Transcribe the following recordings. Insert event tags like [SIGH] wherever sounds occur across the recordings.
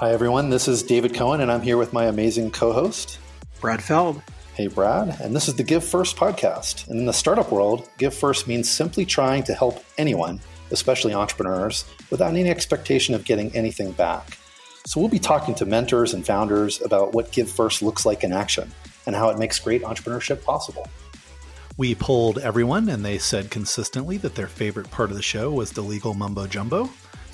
Hi, everyone. This is David Cohen, and I'm here with my amazing co host, Brad Feld. Hey, Brad. And this is the Give First podcast. And in the startup world, Give First means simply trying to help anyone, especially entrepreneurs, without any expectation of getting anything back. So we'll be talking to mentors and founders about what Give First looks like in action and how it makes great entrepreneurship possible. We polled everyone, and they said consistently that their favorite part of the show was the legal mumbo jumbo.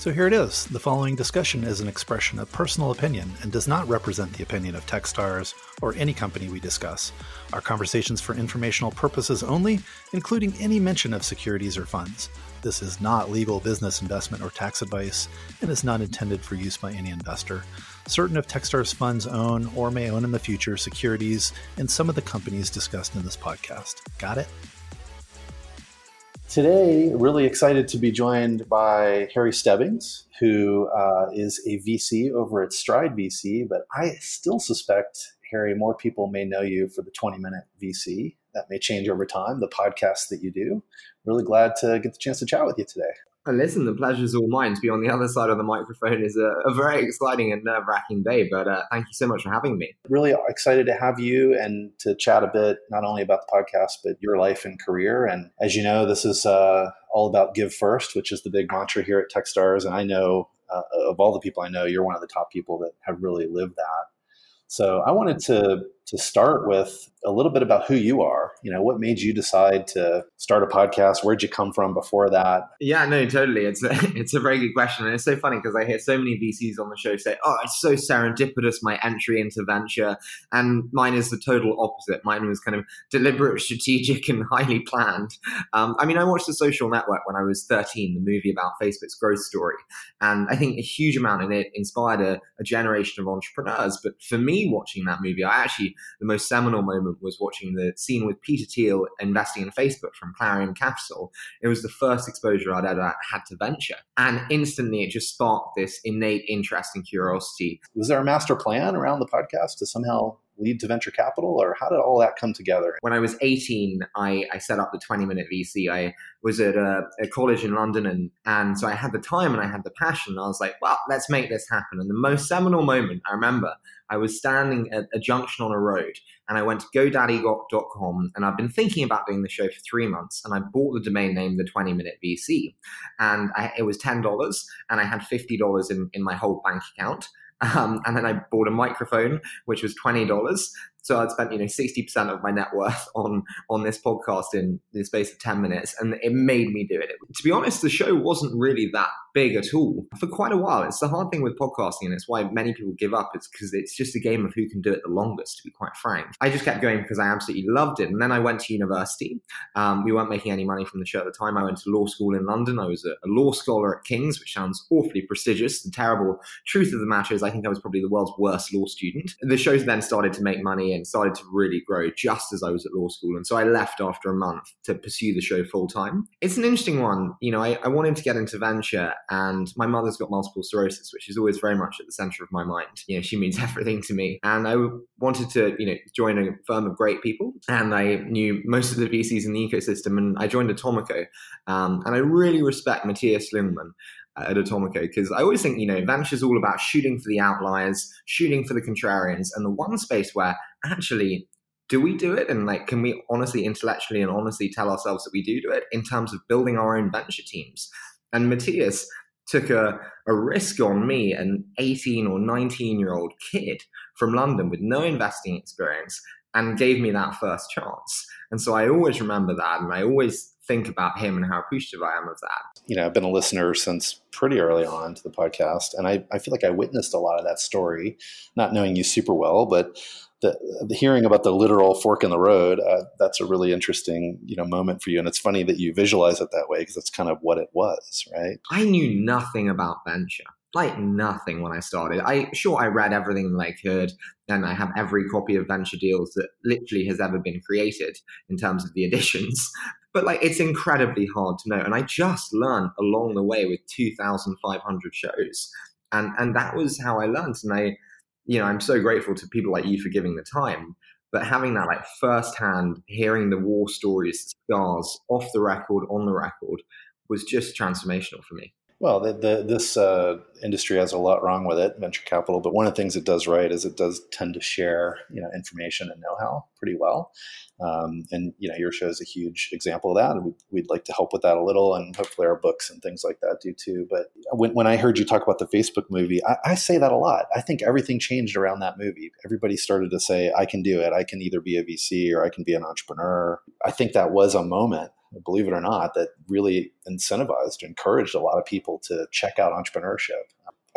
So here it is. The following discussion is an expression of personal opinion and does not represent the opinion of Techstars or any company we discuss. Our conversations for informational purposes only, including any mention of securities or funds. This is not legal business investment or tax advice and is not intended for use by any investor. Certain of Techstars funds own or may own in the future securities in some of the companies discussed in this podcast. Got it? Today, really excited to be joined by Harry Stebbings, who uh, is a VC over at Stride VC. But I still suspect, Harry, more people may know you for the 20 Minute VC. That may change over time, the podcast that you do. Really glad to get the chance to chat with you today. And listen, the pleasure's all mine. To be on the other side of the microphone is a, a very exciting and nerve wracking day, but uh, thank you so much for having me. Really excited to have you and to chat a bit, not only about the podcast, but your life and career. And as you know, this is uh, all about give first, which is the big mantra here at Techstars. And I know uh, of all the people I know, you're one of the top people that have really lived that. So I wanted to to start with a little bit about who you are. You know, what made you decide to start a podcast? Where'd you come from before that? Yeah, no, totally. It's a, [LAUGHS] it's a very good question, and it's so funny because I hear so many VCs on the show say, "Oh, it's so serendipitous my entry into venture," and mine is the total opposite. Mine was kind of deliberate, strategic, and [LAUGHS] highly planned. Um, I mean, I watched The Social Network when I was 13, the movie about Facebook's growth story, and I think a huge amount in it inspired a, a generation of entrepreneurs. But for me, watching that movie, I actually the most seminal moment was watching the scene with Peter Thiel investing in Facebook from Clarium Capital. It was the first exposure I'd ever had to venture. And instantly it just sparked this innate interest and curiosity. Was there a master plan around the podcast to somehow lead to venture capital or how did all that come together? When i was 18 i, I set up the 20 minute vc i was at a, a, college in london and, and so i had the time and i had the passion i was like well let's make this happen. And the most seminal moment i remember i was standing at a junction on a road and i went to godaddy.com and i've been thinking about doing the show for three months and i bought the domain name the 20 minute vc and I, it was $10 and i had $50 in, in my whole bank account um, and then I bought a microphone, which was twenty dollars. So I'd spent, you know, 60% of my net worth [LAUGHS] on on this podcast in the space of 10 minutes. And it made me do it. To be honest, the show wasn't really that big at all for quite a while. It's the hard thing with podcasting, and it's why many people give up. It's because it's just a game of who can do it the longest, to be quite frank. I just kept going because I absolutely loved it. And then I went to university. Um, we weren't making any money from the show at the time. I went to law school in London. I was a, a law scholar at King's, which sounds awfully prestigious. The terrible truth of the matter is, I think I was probably the world's worst law student. The show then started to make money and started to really grow just as I was at law school. And so I left after a month to pursue the show full time. It's an interesting one. You know, I, I wanted to get into venture, and my mother's got multiple sclerosis, which is always very much at the center of my mind. You know, she means [LAUGHS] everything to me. And I wanted to, you know, join a firm of great people. And I knew most of the VCs in the ecosystem, and I joined Atomico. Um, and I really respect Mattias Ljungman at Atomico because I always think, you know, venture is all about shooting for the outliers, shooting for the contrarians, and the one space where actually do we do it? And like can we honestly intellectually and honestly tell ourselves that we do do it in terms of building our own venture teams? And mattias took a, a risk on me an 18 or 19 year old kid from london with no investing experience and gave me that first chance. And so i always remember that and i always think about him and how appreciative I am of that. You know, I've been a listener since pretty early on to the podcast, and I, I feel like I witnessed a lot of that story, not knowing you super well, but the, the hearing about the literal fork in the road, uh, that's a really interesting, you know, moment for you. And it's funny that you visualize it that way because that's kind of what it was, right? I knew nothing about venture like nothing when I started. I sure I read everything that I could, and I have every copy of Venture Deals that literally has ever been created in terms of the [LAUGHS] editions. But like it's incredibly hard to know, and I just learned along the way with two thousand five hundred shows, and and that was how I learned. And I, you know, I'm so grateful to people like you for giving the time. But having that like firsthand, hearing the war stories, scars off the record, on the record, was just transformational for me. Well, the, the, this uh, industry has a lot wrong with it, venture capital. But one of the things it does right is it does tend to share, you know, information and know-how pretty well. Um, and you know, your show is a huge example of that. And we'd, we'd, like to help with that a little, and hopefully our books and things like that do too. But when, when I heard you talk about the Facebook movie, I, I say that a lot. I think everything changed around that movie. Everybody started to say, "I can do it. I can either be a VC or I can be an entrepreneur." I think that was a moment believe it or not, that really incentivized, encouraged a lot of people to check out entrepreneurship.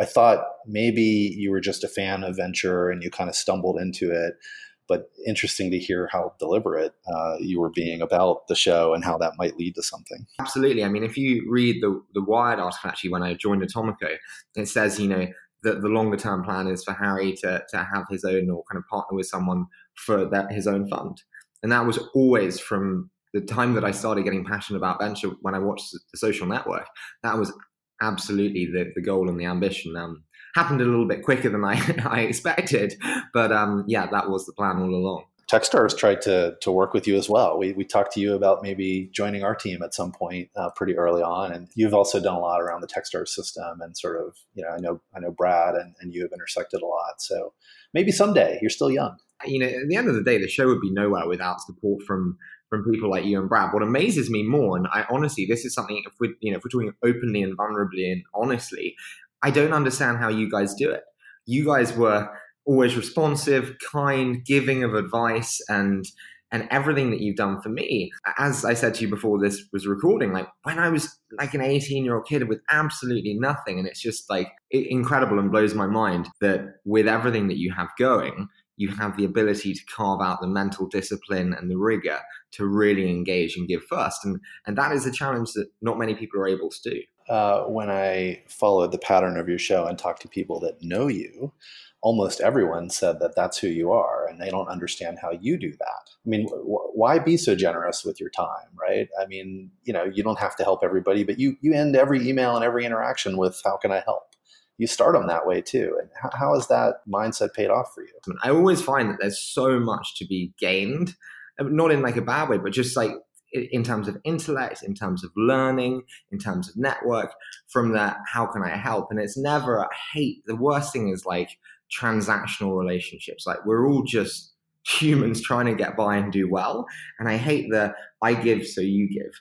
I thought maybe you were just a fan of venture and you kind of stumbled into it, but interesting to hear how deliberate uh, you were being about the show and how that might lead to something. Absolutely. I mean, if you read the the Wired article actually when I joined Atomico, it says you know that the longer term plan is for Harry to to have his own or kind of partner with someone for that his own fund, and that was always from the time that I started getting passionate about venture when I watched the social network, that was absolutely the, the goal and the ambition. Um, happened a little bit quicker than I, [LAUGHS] I expected, but um, yeah, that was the plan all along. Techstars tried to to work with you as well. We, we talked to you about maybe joining our team at some point uh, pretty early on, and you've also done a lot around the Techstars system and sort of you know I know I know Brad and, and you have intersected a lot. So maybe someday you're still young. You know, at the end of the day, the show would be nowhere without support from from people like you and Brad. What amazes me more, and I honestly, this is something if we you know if we're talking openly and vulnerably and honestly, I don't understand how you guys do it. You guys were always responsive, kind, giving of advice, and and everything that you've done for me. As I said to you before this was recording, like when I was like an 18 year old kid with absolutely nothing, and it's just like incredible and blows my mind that with everything that you have going, you have the ability to carve out the mental discipline and the rigor to really engage and give first. And, and that is a challenge that not many people are able to do. Uh, when I followed the pattern of your show and talked to people that know you, almost everyone said that that's who you are and they don't understand how you do that. I mean, wh- why be so generous with your time, right? I mean, you know, you don't have to help everybody, but you, you end every email and every interaction with, how can I help? You start them that way too. And how, has that mindset paid off for you? I always find that there's so much to be gained, uh, not in like a bad way, but just like in terms of intellect, in terms of learning, in terms of network. From that, how can I help? And it's never, I hate the worst thing is like transactional relationships. Like we're all just humans [LAUGHS] trying to get by and do well. And I hate the I give, so you give.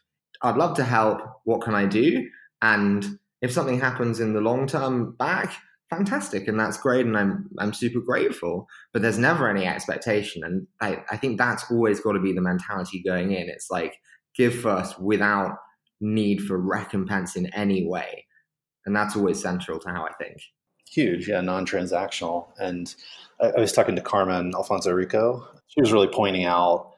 I'd love to help. What can I do? And if something happens in the long term back, fantastic, and that's great, and I'm I'm super grateful. But there's never any expectation, and I, I think that's always got to be the mentality going in. It's like give first without need for recompense in any way, and that's always central to how I think. Huge, yeah, non-transactional. And I, I was talking to Carmen Alfonso Rico. She was really pointing out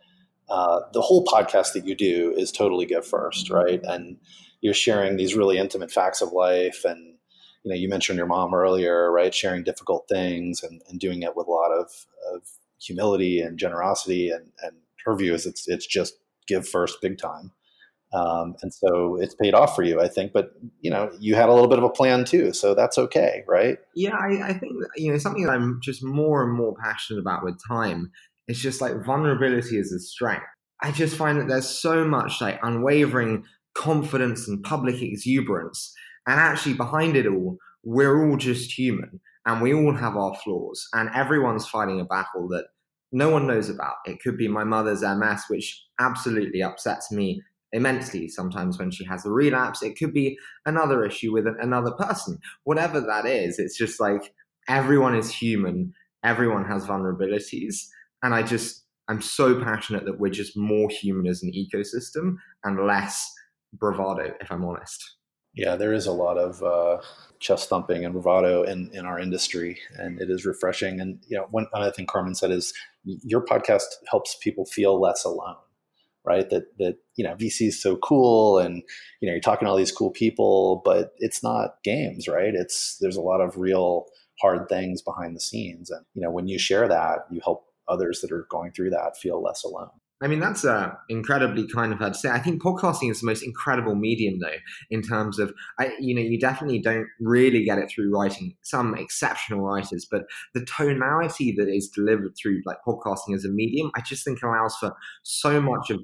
uh, the whole podcast that you do is totally give first, right? And you're sharing these really intimate facts of life and you know you mentioned your mom earlier right? Sharing difficult things and, and doing it with a lot of, of humility and generosity and, and her view is it's it's just give first big time. Um, and so it's paid off for you i think but you know you had a little bit of a plan too so that's okay right? Yeah i, I think you know something that i'm just more and more passionate about with time it's just like vulnerability is a strength i just find that there's so much like unwavering confidence and public exuberance. And actually, behind it all, we're all just human and we all have our flaws. And everyone's fighting a battle that no one knows about. It could be my mother's MS, which absolutely upsets me immensely sometimes when she has a relapse. It could be another issue with another person. Whatever that is, it's just like everyone is human, everyone has vulnerabilities. And I just, I'm so passionate that we're just more human as an ecosystem and less bravado, if I'm honest. Yeah, there is a lot of uh, chest thumping and bravado in, in our industry, and it is refreshing. And you know, one other thing Carmen said is your podcast helps people feel less alone, right? That that you know, VC is so cool, and you know, you're talking to all these cool people, but it's not games, right? It's there's a lot of real hard things behind the scenes, and you know, when you share that, you help others that are going through that feel less alone. I mean, that's uh, incredibly kind of her to say. I think podcasting is the most incredible medium, though, in terms of, I, you know, you definitely don't really get it through writing. Some exceptional writers, but the tonality that is delivered through like podcasting as a medium, I just think allows for so much of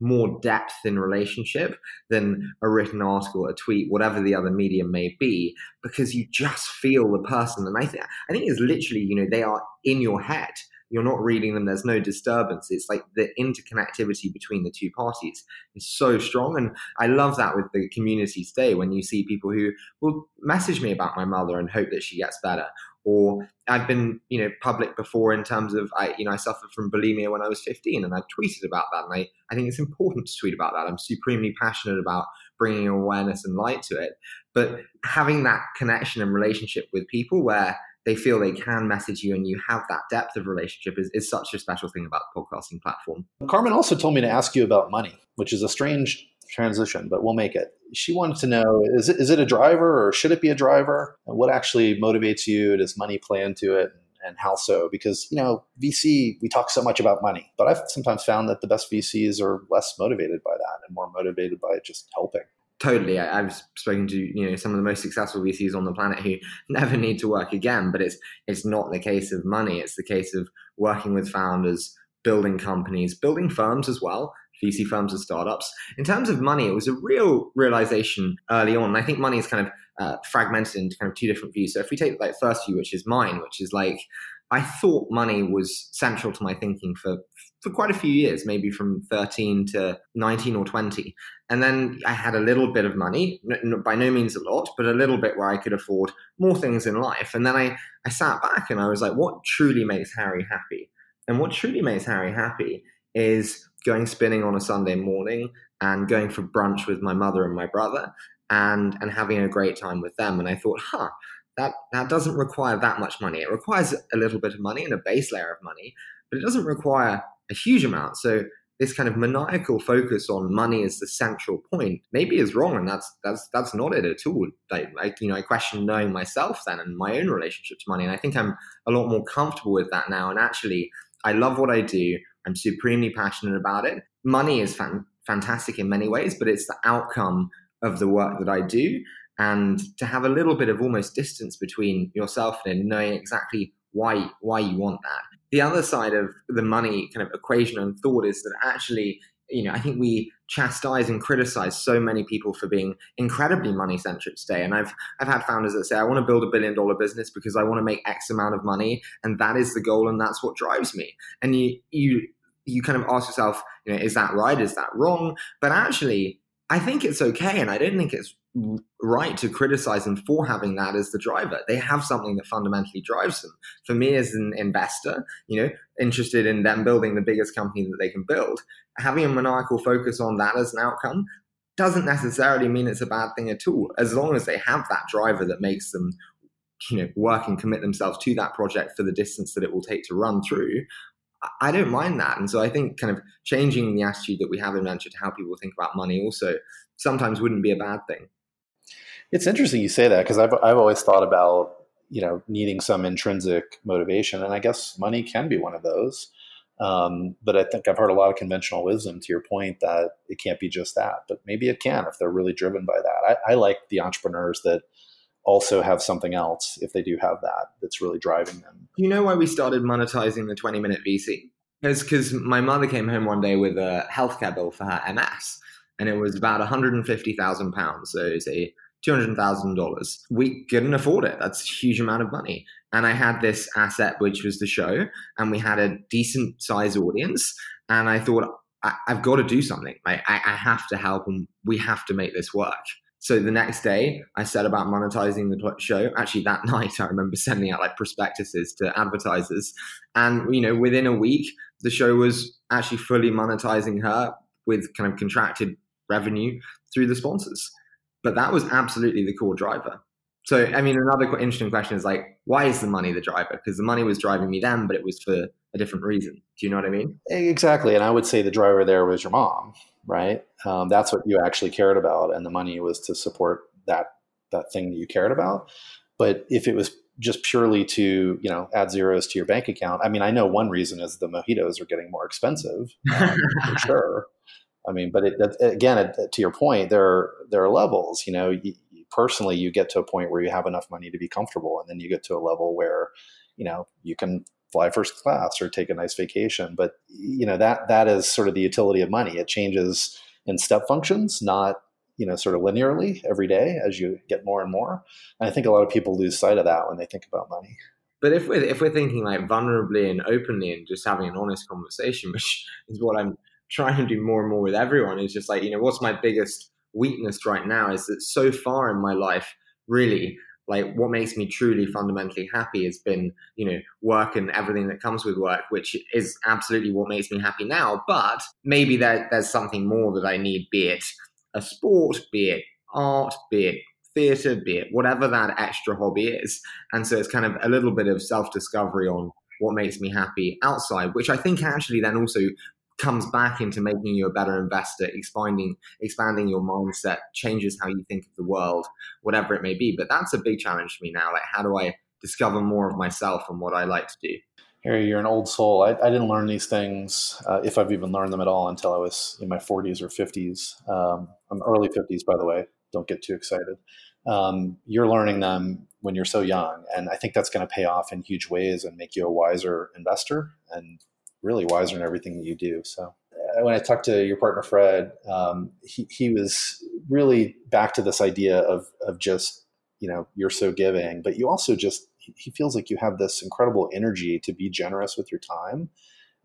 more depth in relationship than a written article, a tweet, whatever the other medium may be, because you just feel the person. And I think I think it's literally, you know, they are in your head. You're not reading them. There's no disturbance. It's like the interconnectivity between the two parties is so strong. And I love that with the community today when you see people who will message me about my mother and hope that she gets better. Or I've been, you know, public before in terms of I, you know, I suffered from bulimia when I was 15 and I've tweeted about that. And I, I think it's important to tweet about that. I'm supremely passionate about bringing awareness and light to it. But having that connection and relationship with people where they feel they can message you and you have that depth of relationship is, is such a special thing about the podcasting platform. Carmen also told me to ask you about money, which is a strange transition, but we'll make it. She wanted to know is it, is it a driver or should it be a driver? And what actually motivates you? Does money play into it? And how so? Because, you know, VC, we talk so much about money, but I've sometimes found that the best VCs are less motivated by that and more motivated by just helping totally I, have spoken to you know some of the most successful vcs on the planet who [LAUGHS] never need to work again but it's it's not the case of money it's the case of working with founders building companies building firms as well vc firms and startups. In terms of money it was a real realization early on and i think money is kind of uh, fragmented into kind of two different views. So if we take like first view which is mine which is like I thought money was central to my thinking for for quite a few years, maybe from 13 to 19 or 20. And then I had a little bit of money, by no means a lot, but a little bit where I could afford more things in life. And then I, I sat back and I was like, what truly makes Harry happy? And what truly makes Harry happy is going spinning on a Sunday morning and going for brunch with my mother and my brother and, and having a great time with them. And I thought, huh, that that doesn't require that much money. It requires a little bit of money and a base layer of money, but it doesn't require a huge amount. So this kind of maniacal focus on money as the central point maybe is wrong, and that's that's that's not it at all. Like, like you know, I question knowing myself then and my own relationship to money, and I think I'm a lot more comfortable with that now. And actually, I love what I do. I'm supremely passionate about it. Money is fan- fantastic in many ways, but it's the outcome of the work that I do and to have a little bit of almost distance between yourself and knowing exactly why why you want that. The other side of the money kind of equation and thought is that actually, you know, I think we chastise and criticize so many people for being incredibly money centric today. And I've I've had founders that say, I want to build a billion dollar business because I want to make X amount of money, and that is the goal, and that's what drives me. And you you you kind of ask yourself, you know, is that right? Is that wrong? But actually, I think it's okay, and I don't think it's right to criticize them for having that as the driver. They have something that fundamentally drives them. For me, as an investor, you know, interested in them building the biggest company that they can build, having a maniacal focus on that as an outcome doesn't necessarily mean it's a bad thing at all. As long as they have that driver that makes them, you know, work and commit themselves to that project for the distance that it will take to run through. I don't mind that. And so I think kind of changing the attitude that we have in venture to how people think about money also sometimes wouldn't be a bad thing. It's interesting you say that because I've I've always thought about you know needing some intrinsic motivation, and I guess money can be one of those. Um, but I think I've heard a lot of conventional wisdom to your point that it can't be just that, but maybe it can if they're really driven by that. I, I like the entrepreneurs that also have something else if they do have that that's really driving them. You know why we started monetizing the 20 minute VC? Because my mother came home one day with a healthcare bill for her MS, and it was about 150,000 pounds. So it's a $200,000. We couldn't afford it. That's a huge amount of money. And I had this asset, which was the show, and we had a decent size audience. And I thought, I, have got to do something. I, I have to help, and we have to make this work. So the next day, I set about monetizing the show. Actually, that [LAUGHS] night, I remember sending out like prospectuses to advertisers, and you know, within a week, the show was actually fully monetizing her with kind of contracted revenue through the sponsors. But that was absolutely the core driver. So, I mean, another interesting question is like, why is the money the driver? Because the money was driving me then, but it was for a different reason. Do you know what I mean? Exactly. And I would say the driver there was your mom, right? Um, that's what you actually cared about, and the money was to support that that thing that you cared about. But if it was just purely to you know add zeros to your bank account, I mean, I know one reason is the mojitos are getting more expensive um, for [LAUGHS] sure. I mean, but it, again, it, to your point, there are, there are levels. You know, you, personally, you get to a point where you have enough money to be comfortable, and then you get to a level where, you know, you can fly first class or take a nice vacation. But you know that that is sort of the utility of money. It changes in step functions, not you know sort of linearly every day as you get more and more. And I think a lot of people lose sight of that when they think about money. But if we're if we're thinking like vulnerably and openly and just having an honest conversation, [LAUGHS] which is what I'm trying to do more and more with everyone, is just like you know what's my biggest weakness right now is that so far in my life, really, like what makes me truly fundamentally happy has been you know work and everything that comes with work which is absolutely what makes me happy now but maybe there, there's something more that i need be it a sport be it art be it theatre be it whatever that extra hobby is. And so it's kind of a little bit of self-discovery on what makes me happy outside which i think actually then also comes back into making you a better investor, expanding expanding your mindset, changes how you think of the world, whatever it may be. But that's a big challenge for me now. Like, how do I discover more of myself and what I like to do? Harry, you're an old soul. I, I didn't learn these things, uh, if I've even learned them at all, until I was in my 40s or 50s. Um, I'm early 50s, by the way. Don't get too excited. Um, you're learning them when you're so young, and I think that's going to pay off in huge ways and make you a wiser investor and really wiser in everything that you do. So uh, when I talked to your partner Fred, um, he he was really back to this idea of of just you know you're so giving, but you also just he feels like you have this incredible energy to be generous with your time,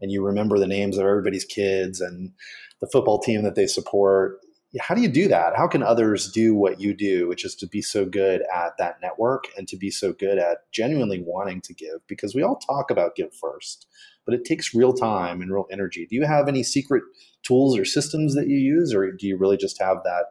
and you remember the names of everybody's kids and the football team that they support. How do you do that? How can others do what you do, which is to be so good at that network and to be so good at genuinely wanting to give? Because we all talk about give first but it takes real time and real energy. Do you have any secret tools or systems that you use, or do you really just have that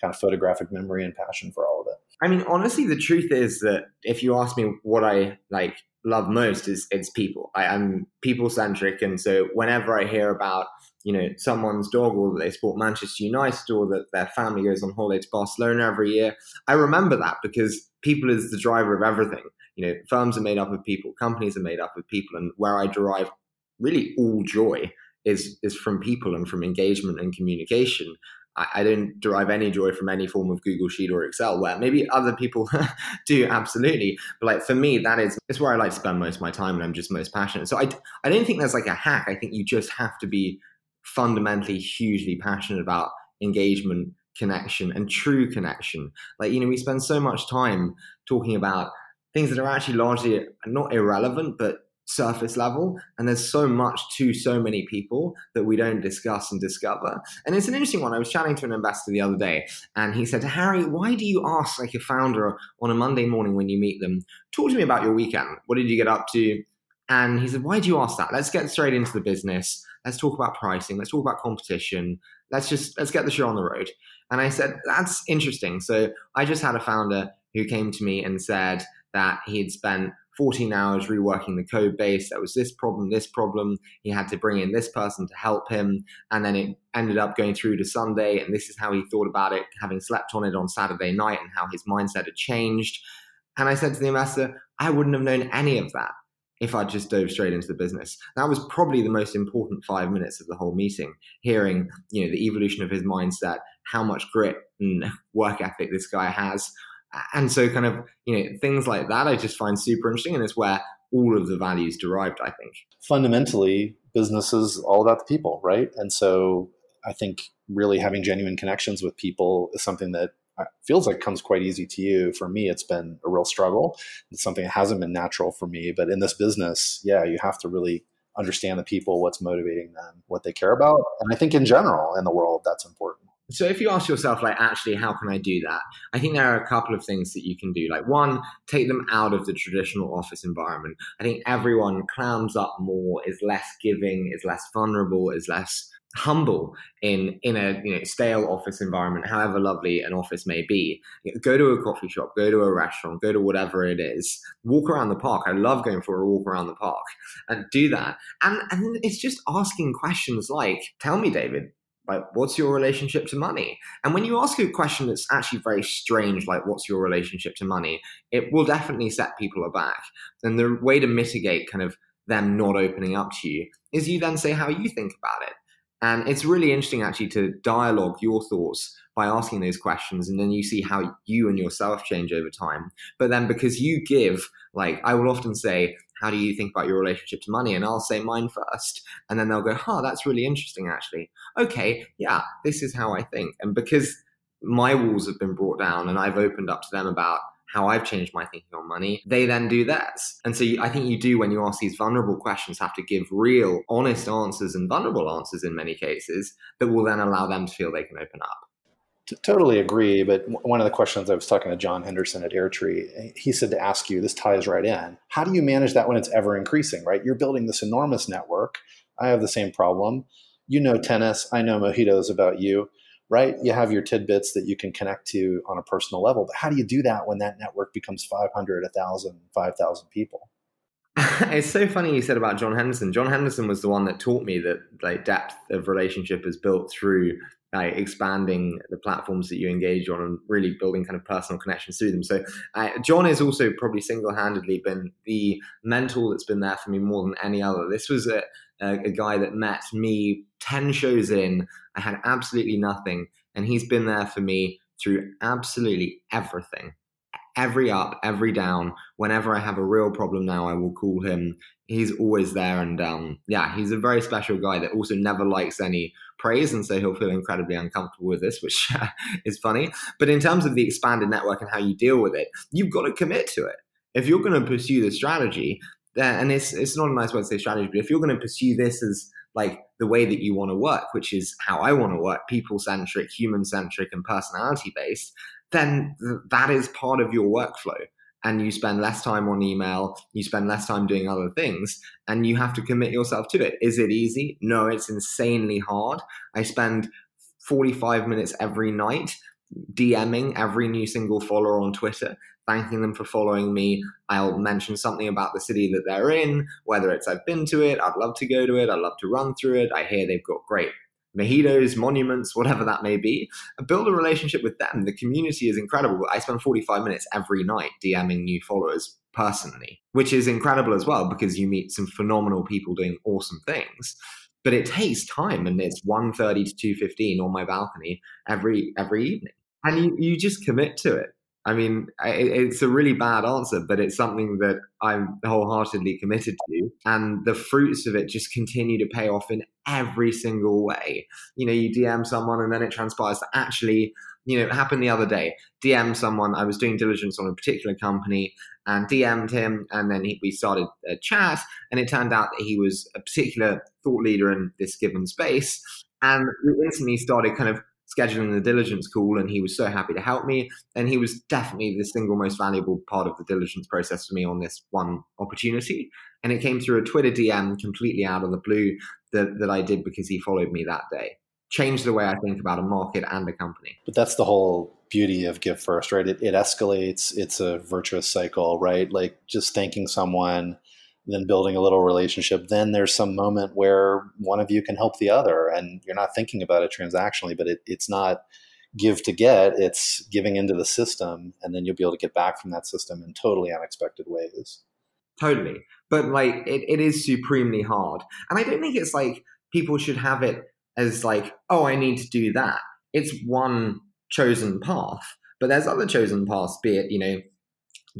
kind of photographic memory and passion for all of it? I mean, honestly, the truth is that if you ask me what I like love most is it's people. I, am people centric, and so whenever I hear about you know someone's dog or that they support Manchester United or that their family goes on holiday to Barcelona every year, I remember that because people is the driver of everything you know, firms are made up of people, companies are made up of people, and where I derive really all joy is is from people and from engagement and communication. I, I don't derive any joy from any form of Google Sheet or Excel, where maybe other people [LAUGHS] do absolutely. But like for me, that is it's where I like to spend most of my time, and I'm just most passionate. So I I don't think there's like a hack. I think you just have to be fundamentally hugely passionate about engagement connection and true connection like you know we spend so much time talking about things that are actually largely not irrelevant, but surface level. And there's so much to so many people that we don't discuss and discover. And it's an interesting one. I was chatting to an investor the other day, and he said, to Harry, why do you ask like a founder on a Monday morning when you meet them, talk to me about your weekend? What did you get up to? And he said, Why do you ask that? Let's get straight into the business. Let's talk about pricing. Let's talk about competition. Let's just let's get the show on the road. And I said, That's interesting. So I just had a founder who came to me and said, that he had spent 14 hours reworking the code base. There was this problem, this problem. He had to bring in this person to help him. And then it ended up going through to Sunday. And this is how he thought about it, having slept on it on Saturday night and how his mindset had changed. And I said to the investor, I wouldn't have known any of that if I just dove straight into the business. That was probably the most important five minutes of the whole meeting, hearing, you know, the evolution of his mindset, how much grit and work ethic this guy has and so kind of you know things like that i just find super interesting and it's where all of the values derived i think. Fundamentally business is all about the people right? And so i think really having genuine connections with people is something that uh, feels like comes quite easy to you. For me it's been a real struggle. It's something that hasn't been natural for me but in this business yeah you have to really understand the people what's motivating them what they care about and i think in general in the world that's important so if you ask yourself, like, actually, how can I do that? I think there are a couple of things that you can do. Like, one, take them out of the traditional office environment. I think everyone clams up more, is less giving, is less vulnerable, is less humble in in a you know stale office environment however lovely an office may be go to a coffee shop go to a restaurant go to whatever it is walk around the park i love going for a walk around the park and do that and and it's just asking questions like tell me david like what's your relationship to money? And when you ask a question that's actually very strange like what's your relationship to money? It will definitely set people aback. And the way to mitigate kind of them not opening up to you is you then say how you think about it. And it's really interesting actually to dialogue your thoughts by asking those questions and then you see how you and yourself change over time. But then because you give like i will often say how do you think about your relationship to money? And I'll say mine first. And then they'll go, huh, that's really interesting, actually. Okay, yeah, this is how I think. And because my walls have been brought down and I've opened up to them about how I've changed my thinking on money, they then do theirs. And so I think you do, when you ask these vulnerable questions, have to give real, honest answers and vulnerable answers in many cases that will then allow them to feel they can open up. T- totally agree. But one of the questions I was talking to John Henderson at Airtree, he said to ask you, this ties right in. How do you manage that when it's ever increasing, right? You're building this enormous network. I have the same problem. You know tennis. I know mojitos about you right? You have your tidbits that you can connect to on a personal level. But how do you do that when that network becomes 500, 1,000, 5,000 people? [LAUGHS] it's so funny you said about John Henderson. John Henderson was the one that taught me that like depth of relationship is built through like expanding the platforms that you engage on and really building kind of personal connections through them. So uh, John has also probably single-handedly been the mentor that's been there for me more than any other. This was a, a, a guy that met me 10 shows in. I had absolutely nothing. And he's been there for me through absolutely everything every up, every down. Whenever I have a real problem now, I will call him. He's always there. And um, yeah, he's a very special guy that also never likes any praise. And so he'll feel incredibly uncomfortable with this, which [LAUGHS] is funny. But in terms of the expanded network and how you deal with it, you've got to commit to it. If you're going to pursue the strategy, and it's, it's not a nice word to say strategy, but if you're going to pursue this as like the way that you want to work, which is how I want to work, people centric, human centric, and personality based, then that is part of your workflow. And you spend less time on email, you spend less time doing other things, and you have to commit yourself to it. Is it easy? No, it's insanely hard. I spend 45 minutes every night DMing every new single follower on Twitter, thanking them for following me. I'll mention something about the city that they're in, whether it's I've been to it, I'd love to go to it, I'd love to run through it. I hear they've got great mojitos, monuments, whatever that may be. Build a relationship with them. The community is incredible. I spend 45 minutes every night DMing new followers personally, which is incredible as well because you meet some phenomenal people doing awesome things. But it takes time and it's 1.30 to 2.15 on my balcony every every evening. And you, you just commit to it. I mean, it's a really bad answer, but it's something that I'm wholeheartedly committed to. And the fruits of it just continue to pay off in every single way. You know, you DM someone and then it transpires that actually, you know, it happened the other day. DM someone, I was doing diligence on a particular company and DM'd him, and then he, we started a chat, and it turned out that he was a particular thought leader in this given space. And we instantly started kind of scheduling the diligence call and he was so happy to help me. And he was definitely the single most valuable part of the diligence process for me on this one opportunity. And it came through a twitter dm completely out of the blue that, that i did because he followed me that day. Changed the way i think about a market and a company. But that's the whole beauty of give first right? It, it escalates. It's a virtuous cycle right? Like just thanking someone then building a little relationship then there's some moment where one of you can help the other and you're not thinking about it transactionally but it, it's not give to get it's giving into the system and then you'll be able to get back from that system in totally unexpected ways. Totally. But like it, it is supremely hard. And i don't think it's like people should have it as like oh i need to do that. It's one chosen path but there's other chosen paths be it you know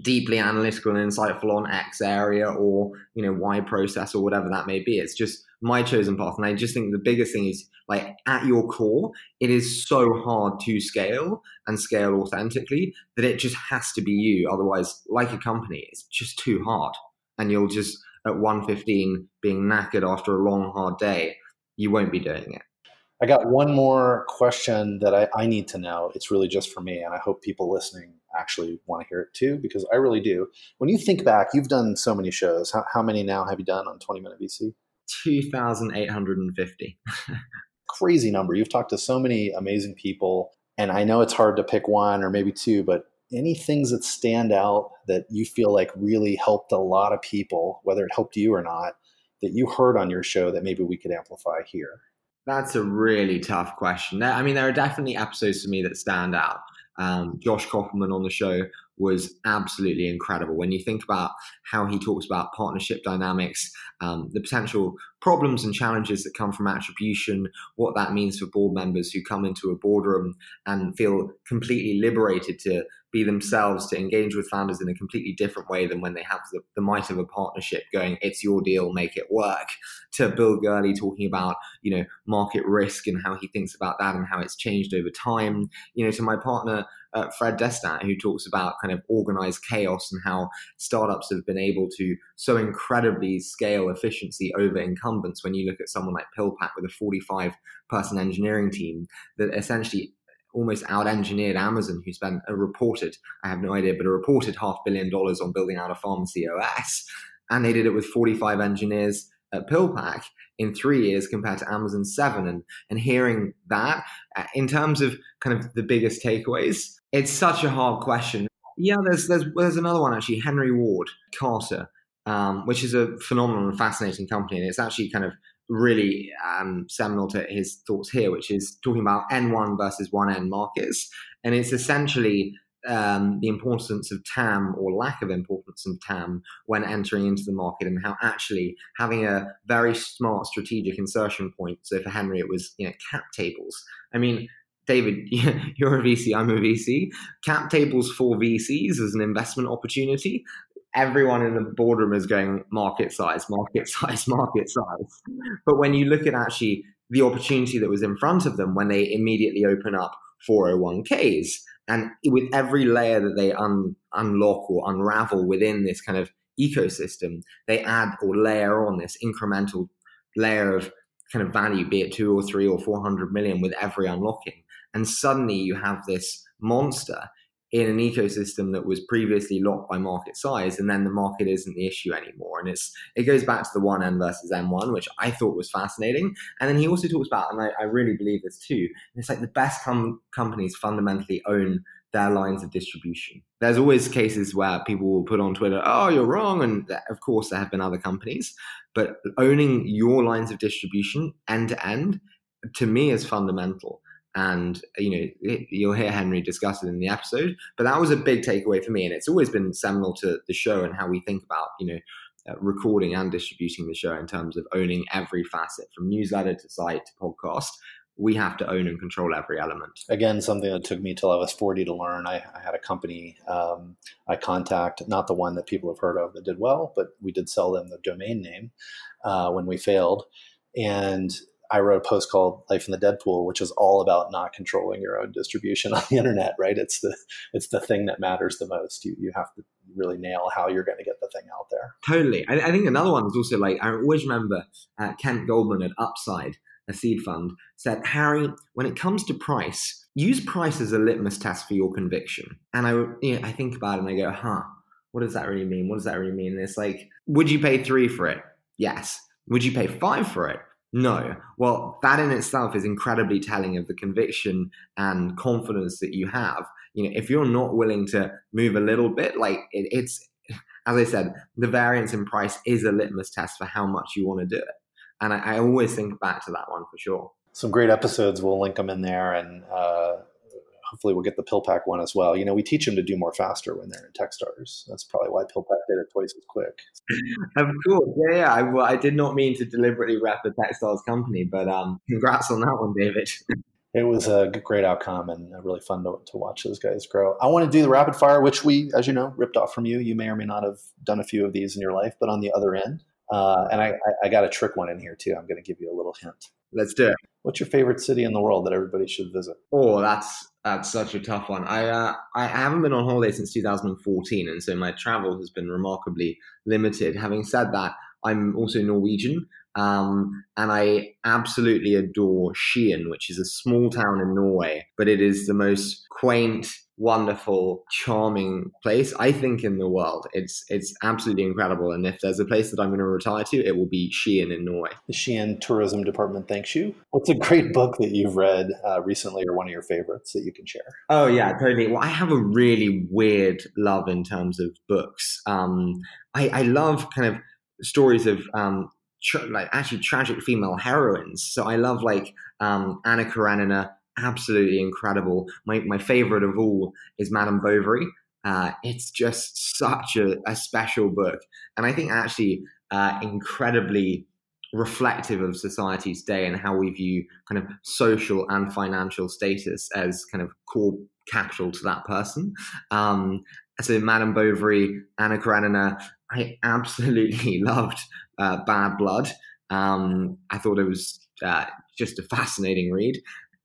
deeply analytical and insightful on X area or you know Y process or whatever that may be. It's just my chosen path, and I just think the biggest thing is like at your core, it is so hard to scale and scale authentically that it just has to be you. Otherwise, like a company, it's just too hard, and you'll just at 115 being knackered after a long hard day, you won't be doing it. I got one more question that I, I need to know. It's really just for me, and I hope people listening actually want to hear it too, because I really do. When you think back, you've done so many shows. How, how many now have you done on 20 Minute VC? 2,850. Crazy number. You've talked to so many amazing people, and I know it's hard to pick one or maybe two, but any things that stand out that you feel like really helped a lot of people, whether it helped you or not, that you heard on your show that maybe we could amplify here? That's a really tough question. I mean, there are definitely episodes for me that stand out. Um, Josh Kopelman on the show was absolutely incredible. When you think about how he talks about partnership dynamics, um, the potential problems and challenges that come from attribution, what that means for board members who come into a boardroom and feel completely liberated to be themselves, to engage with founders in a completely different way than when they have the, the might of a partnership going, it's your deal, make it work. To Bill Gurley talking about, you know, market risk and how he thinks about that and how it's changed over time. You know, to my partner, uh, Fred Destin, who talks about kind of organized chaos and how startups have been able to so incredibly scale efficiency over incumbents. When you look at someone like PillPack with a 45 person engineering team that essentially almost out engineered Amazon, who spent a reported, I have no idea, but a reported half billion dollars on building out a pharmacy OS. And they did it with 45 engineers at PillPack in three years compared to Amazon seven. And, and hearing that uh, in terms of kind of the biggest takeaways, it's such a hard question. Yeah, there's, there's, there's another one actually, Henry Ward Carta, um, which is a phenomenal and fascinating company. And it's actually kind of really um, seminal to his thoughts here, which is talking about N1 versus 1N markets. And it's essentially um, the importance of TAM or lack of importance of TAM when entering into the market and how actually having a very smart strategic insertion point. So for Henry, it was you know cap tables. I mean, David, [LAUGHS] you're a VC, I'm a VC. Cap tables for VCs as an investment opportunity everyone in the boardroom is going market size, market [LAUGHS] size, market size. But when you look at actually the opportunity that was in front of them when they immediately open up 401ks, and with every layer that they un- unlock or unravel within this kind of ecosystem, they add or layer on this incremental layer of kind of value, be it two or three or 400 million with every unlocking. And suddenly you have this monster in an ecosystem that was previously locked by market size, and then the market isn't the issue anymore. And it's it goes back to the one N versus M one, which I thought was fascinating. And then he also talks about, and I, I really believe this too. It's like the best com- companies fundamentally own their lines of distribution. There's always cases where people will put on Twitter, "Oh, you're wrong," and of course there have been other companies, but owning your lines of distribution end to end, to me, is fundamental and you know you'll hear henry discuss it in the episode but that was a big takeaway for me and it's always been seminal to the show and how we think about you know uh, recording and distributing the show in terms of owning every facet from newsletter to site to podcast. We have to own and control every element. Again something that took me till i was 40 to learn. I, I had a company um, iContact not the one that people have heard of that did well but we did sell them the domain name uh, when we failed. And I wrote a post called "Life in the Deadpool," which is all about not controlling your own distribution [LAUGHS] on the internet. Right? It's the it's the thing that matters the most. You you have to really nail how you're going to get the thing out there. Totally. I, I think another one is also like I always remember uh, Kent Goldman at Upside, a seed fund, said, "Harry, when it comes to price, use price as a litmus test for your conviction." And I you know, I think about it and I go, "Huh." What does that really mean? What does that really mean? And it's like, would you pay three for it? Yes. Would you pay five for it? No. Well, that in itself is incredibly telling of the conviction and confidence that you have. You know, if you're not willing to move a little bit, like it, it's, as I said, the variance in price is a litmus test for how much you want to do it. And I, I always think back to that one for sure. Some great episodes. We'll link them in there. And uh, hopefully we'll get the PillPack one as well. You know, we teach them to do more faster when they're in tech Techstars. That's probably why PillPack did it twice as quick. [LAUGHS] of course, yeah, yeah. I, well, I did not mean to deliberately rep a Techstars company, but um, congrats on that one, David. [LAUGHS] it was a great outcome and really fun to, to watch those guys grow. I want to do the rapid fire, which we, as you know, ripped off from you. You may or may not have done a few of these in your life, but on the other end, uh, and I, I, got a trick one in here too. I'm going to give you a little hint. Let's do it. What's your favorite city in the world that everybody should visit? Oh, that's that's such a tough one. I uh, I haven't been on holiday since 2014, and so my travel has been remarkably limited. Having said that, I'm also Norwegian, um, and I absolutely adore Skien, which is a small town in Norway, but it is the most quaint, wonderful, charming place I think in the world. It's it's absolutely incredible. And if there's a place that I'm going to retire to, it will be Skien in Norway. The Skien Tourism Department thanks you. What's a great book that you've read uh, recently, or one of your favorites that you can share? Oh yeah, totally. Well, I have a really weird love in terms of books. Um, I, I love kind of stories of um, like actually tragic female heroines. So I love like um, Anna Karenina, absolutely incredible. My my favorite of all is Madame Bovary. Uh, it's just such a, a, special book. And I think actually uh, incredibly reflective of society today and how we view kind of social and financial status as kind of core capital to that person. Um, so Madame Bovary, Anna Karenina, I absolutely [LAUGHS] loved uh, Bad Blood. Um, I thought it was uh, just a fascinating read.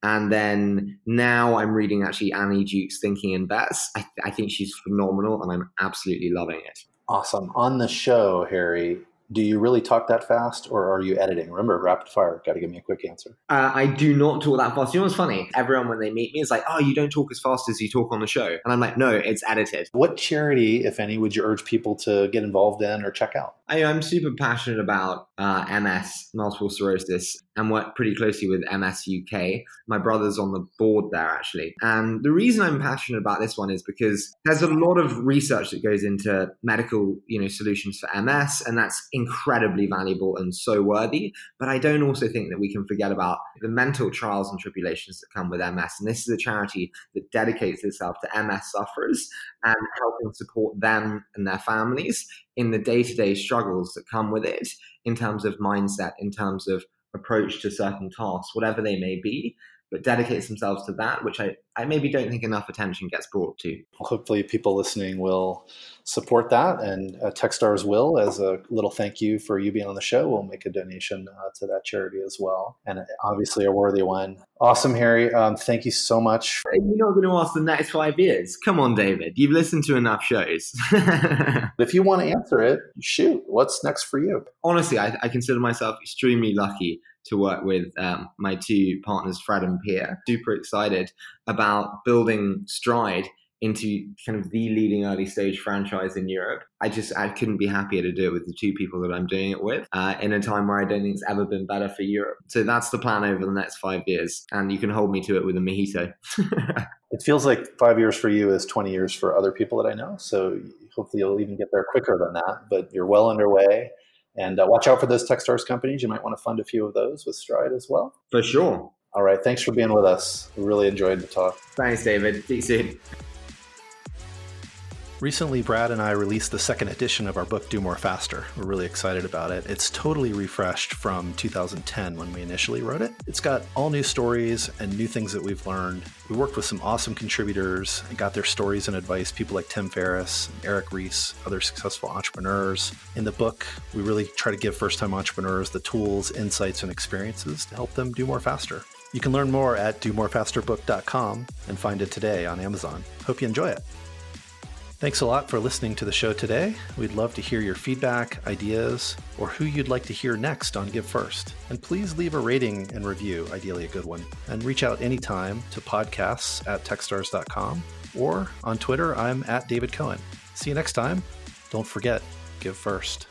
And then now I'm reading actually Annie Duke's Thinking in Bets. I, th- I think she's phenomenal and I'm absolutely loving it. Awesome. On the show, Harry, do you really talk that fast or are you editing? Remember, rapid fire. Got to give me a quick answer. Uh, I do not talk that fast. You know what's funny? Everyone, when they meet me, is like, oh, you don't talk as fast as you talk on the show. And I'm like, no, it's edited. What charity, if any, would you urge people to get involved in or check out? I, am super passionate about uh, MS, multiple sclerosis, and work pretty closely with MS UK. My brother's on the board there actually. And the reason I'm passionate about this one is because there's a lot of research that goes into medical, you know, solutions for MS, and that's incredibly valuable and so worthy. But I don't also think that we can forget about the mental trials and tribulations that come with MS. And this is a charity that dedicates itself to MS sufferers and helping support them and their families in the day to day struggles that come with it in terms of mindset, in terms of approach to certain tasks, whatever they may be, but dedicates themselves to that, which I, I maybe don't think enough attention gets brought to. hopefully, people listening will support that, and uh, Techstars will, as a little thank you for you being on the show, we'll make a donation uh, to that charity as well, and uh, obviously a worthy one. Awesome, Harry. Um, thank you so much. You're not going to ask the next five years. Come on, David. You've listened to enough shows. [LAUGHS] if you want to answer it, shoot. What's next for you? Honestly, I, I consider myself extremely lucky to work with um, my two partners, Fred and Pierre. Super excited about building Stride into kind of the leading early stage franchise in Europe. I just I couldn't be happier to do it with the two people that I'm doing it with uh, in a time where I don't think it's ever been better for Europe. So that's the plan over the next five years, and you can hold me to it with a mojito. [LAUGHS] it feels like five years for you is 20 years for other people that I know. So hopefully you'll even get there quicker than that. But you're well underway. And uh, watch out for those Techstars companies. You might want to fund a few of those with Stride as well. For sure. All right. Thanks for being with us. We really enjoyed the talk. Thanks, David. See you soon. Recently, Brad and I released the second edition of our book, Do More Faster. We're really excited about it. It's totally refreshed from 2010 when we initially wrote it. It's got all new stories and new things that we've learned. We worked with some awesome contributors and got their stories and advice, people like Tim Ferriss, Eric Ries, other successful entrepreneurs. In the book, we really try to give first time entrepreneurs the tools, insights, and experiences to help them do more faster. You can learn more at domorefasterbook.com and find it today on Amazon. Hope you enjoy it. Thanks a lot for listening to the show today. We'd love to hear your feedback, ideas, or who you'd like to hear next on Give First. And please leave a rating and review, ideally a good one. And reach out anytime to podcasts at techstars.com or on Twitter, I'm at David Cohen. See you next time. Don't forget, give first.